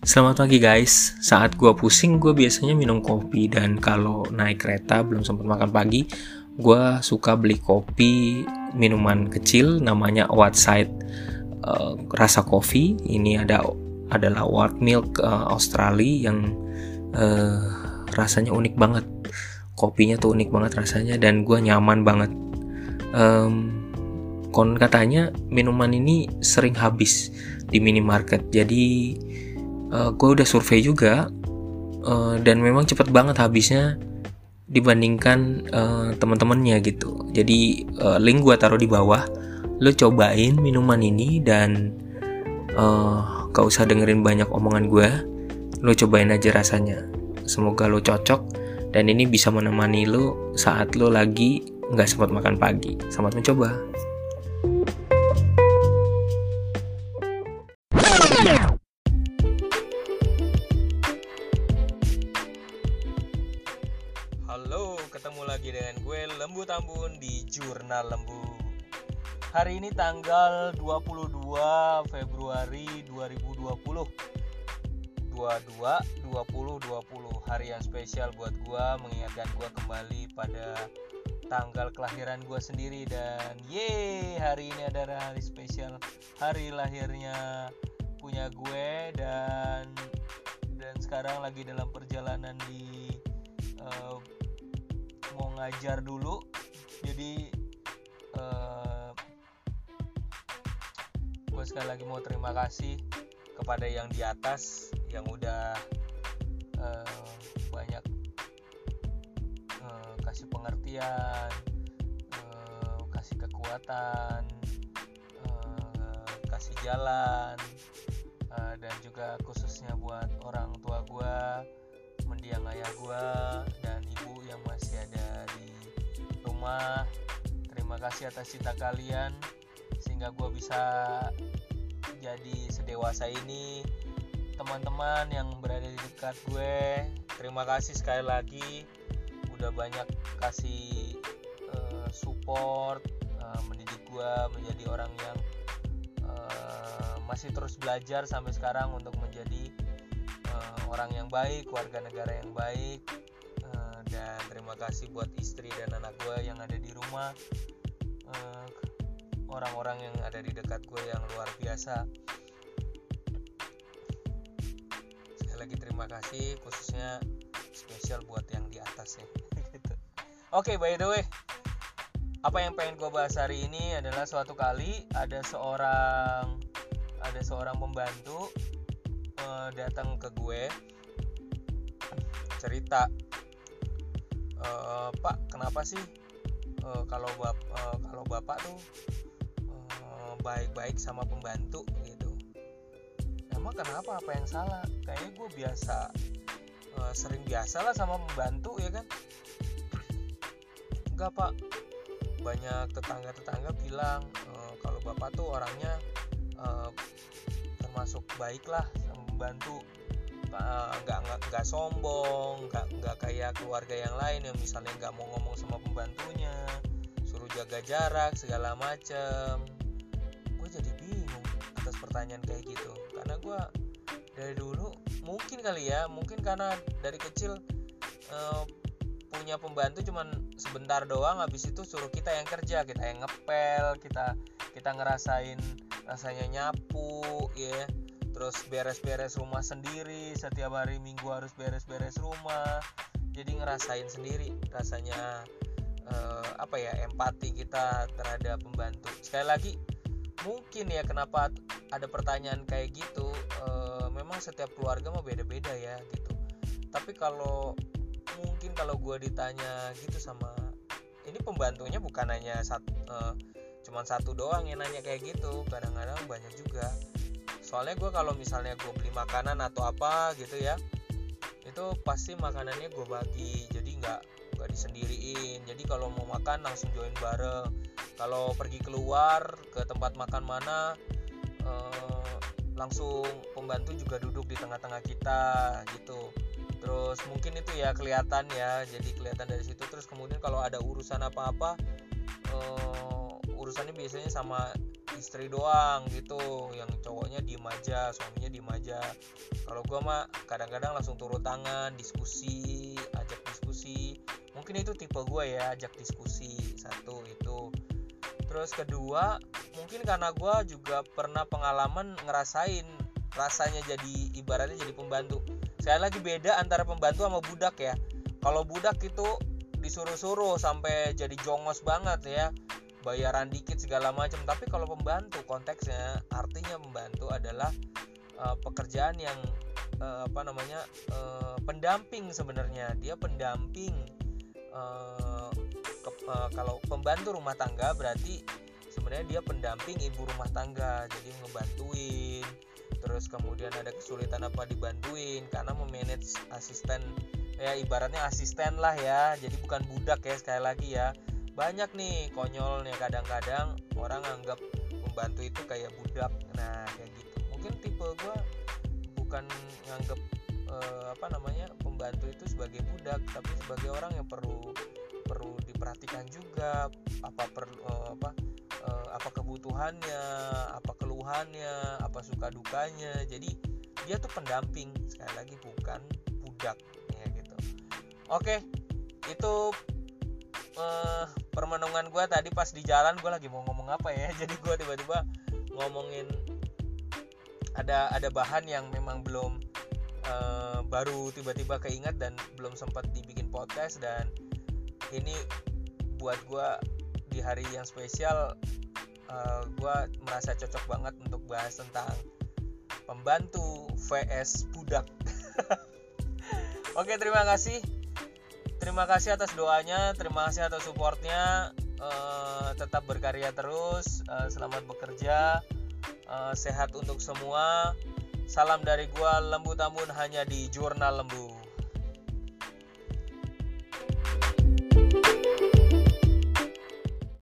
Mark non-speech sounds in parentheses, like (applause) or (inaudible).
Selamat pagi guys. Saat gue pusing, gue biasanya minum kopi dan kalau naik kereta belum sempat makan pagi, gue suka beli kopi minuman kecil namanya Whiteside uh, rasa kopi. Ini ada adalah white milk uh, Australia yang uh, rasanya unik banget. Kopinya tuh unik banget rasanya dan gue nyaman banget. Um, kon katanya minuman ini sering habis di minimarket. Jadi uh, gue udah survei juga uh, dan memang cepet banget habisnya dibandingkan uh, teman-temannya gitu. Jadi uh, link gue taruh di bawah. Lo cobain minuman ini dan uh, gak usah dengerin banyak omongan gue. Lo cobain aja rasanya. Semoga lo cocok dan ini bisa menemani lo saat lo lagi nggak sempat makan pagi. Selamat mencoba. Ketemu lagi dengan gue Lembu Tambun di Jurnal Lembu. Hari ini tanggal 22 Februari 2020 22 20 20 Hari yang spesial buat gue Mengingatkan gue kembali pada tanggal kelahiran gue sendiri. Dan ye hari ini adalah hari spesial. Hari lahirnya punya gue Dan dan sekarang lagi dalam perjalanan di uh, mau ngajar dulu jadi uh, eh, gue sekali lagi mau terima kasih kepada yang di atas yang udah uh, banyak uh, kasih pengertian uh, kasih kekuatan uh, kasih jalan uh, dan juga khususnya buat orang tua gue mendiang ayah gue dan ibu yang masih di rumah. Terima kasih atas cinta kalian. Sehingga gue bisa jadi sedewasa ini. Teman-teman yang berada di dekat gue terima kasih sekali lagi. Udah banyak kasih uh, support uh, mendidik gue menjadi orang yang uh, masih terus belajar sampai sekarang untuk menjadi orang yang baik warga negara yang baik. uh, dan terima kasih buat istri dan anak gue yang ada di rumah. Uh, orang-orang yang ada di dekat gue yang luar biasa. Sekali lagi terima kasih khususnya spesial buat yang di atas ya. (laughs) Gitu. oke okay, by the way apa yang pengen gue bahas hari ini adalah suatu kali ada seorang ada seorang pembantu uh, datang ke gue cerita uh, pak kenapa sih uh, kalau bap uh, kalau bapak tuh baik-baik uh, sama pembantu gitu? Emang kenapa? Apa yang salah? Kayaknya gue biasa uh, sering biasa lah sama pembantu ya kan? Enggak pak. Banyak tetangga-tetangga bilang uh, kalau bapak tuh orangnya uh, termasuk baik lah membantu eh, nggak uh, nggak sombong nggak nggak kayak keluarga yang lain yang misalnya nggak mau ngomong sama pembantunya suruh jaga jarak segala macem. Gue jadi bingung atas pertanyaan kayak gitu. Karena gue dari dulu mungkin kali ya mungkin karena dari kecil uh, punya pembantu cuman sebentar doang habis itu suruh kita yang kerja kita yang ngepel kita kita ngerasain rasanya nyapu ya terus beres-beres rumah sendiri setiap hari minggu harus beres-beres rumah. Jadi ngerasain sendiri rasanya uh, apa ya empati kita terhadap pembantu. Sekali lagi mungkin ya kenapa ada pertanyaan kayak gitu uh, memang setiap keluarga mah beda-beda ya gitu. Tapi kalau mungkin kalau gue ditanya gitu sama ini pembantunya bukan hanya satu uh, cuman satu doang yang nanya kayak gitu kadang-kadang banyak juga soalnya gue kalau misalnya gue beli makanan atau apa gitu ya itu pasti makanannya gue bagi jadi nggak nggak disendiriin. Jadi kalau mau makan langsung join bareng. Kalau pergi keluar ke tempat makan mana eh, langsung pembantu juga duduk di tengah-tengah kita gitu. Terus mungkin itu ya kelihatan ya jadi kelihatan dari situ. Terus kemudian kalau ada urusan apa-apa eh, urusannya biasanya sama istri doang gitu. Yang cowoknya diem aja suaminya diem aja. Kalau gue mah kadang-kadang langsung turun tangan diskusi ajak diskusi. Mungkin itu tipe gue ya ajak diskusi satu itu terus kedua mungkin karena gue juga pernah pengalaman ngerasain rasanya jadi ibaratnya jadi pembantu. Saya lagi beda antara pembantu sama budak ya. Kalau budak itu disuruh-suruh sampai jadi jongos banget ya bayaran dikit segala macam. Tapi kalau pembantu konteksnya artinya membantu adalah uh, pekerjaan yang uh, apa namanya uh, pendamping sebenarnya. Dia pendamping uh, ke, uh, kalau pembantu rumah tangga berarti sebenarnya dia pendamping ibu rumah tangga. Jadi ngebantuin terus kemudian ada kesulitan apa dibantuin karena memanage asisten ya ibaratnya asisten lah ya. Jadi bukan budak ya sekali lagi ya banyak nih konyolnya kadang-kadang orang anggap membantu itu kayak budak. Nah kayak gitu. Mungkin tipe gue bukan nganggap uh, apa namanya pembantu itu sebagai budak tapi sebagai orang yang perlu perlu diperhatikan juga. Apa perlu uh, apa uh, apa kebutuhannya apa keluhannya apa suka dukanya. Jadi dia tuh pendamping. Sekali lagi bukan budak ya gitu. Oke itu uh, permenungan gue tadi pas di jalan gue lagi mau ngomong apa ya? (laughs) Jadi gue tiba-tiba ngomongin ada ada bahan yang memang belum uh, baru tiba-tiba keinget dan belum sempat dibikin podcast dan ini buat gue di hari yang spesial uh, eh, gue merasa cocok banget untuk bahas tentang pembantu vs budak. (laughs) Oke terima kasih terima kasih atas doanya terima kasih atas supportnya. Uh, tetap berkarya terus uh, selamat bekerja uh, sehat untuk semua. Salam dari gua lembu tambun hanya di jurnal lembu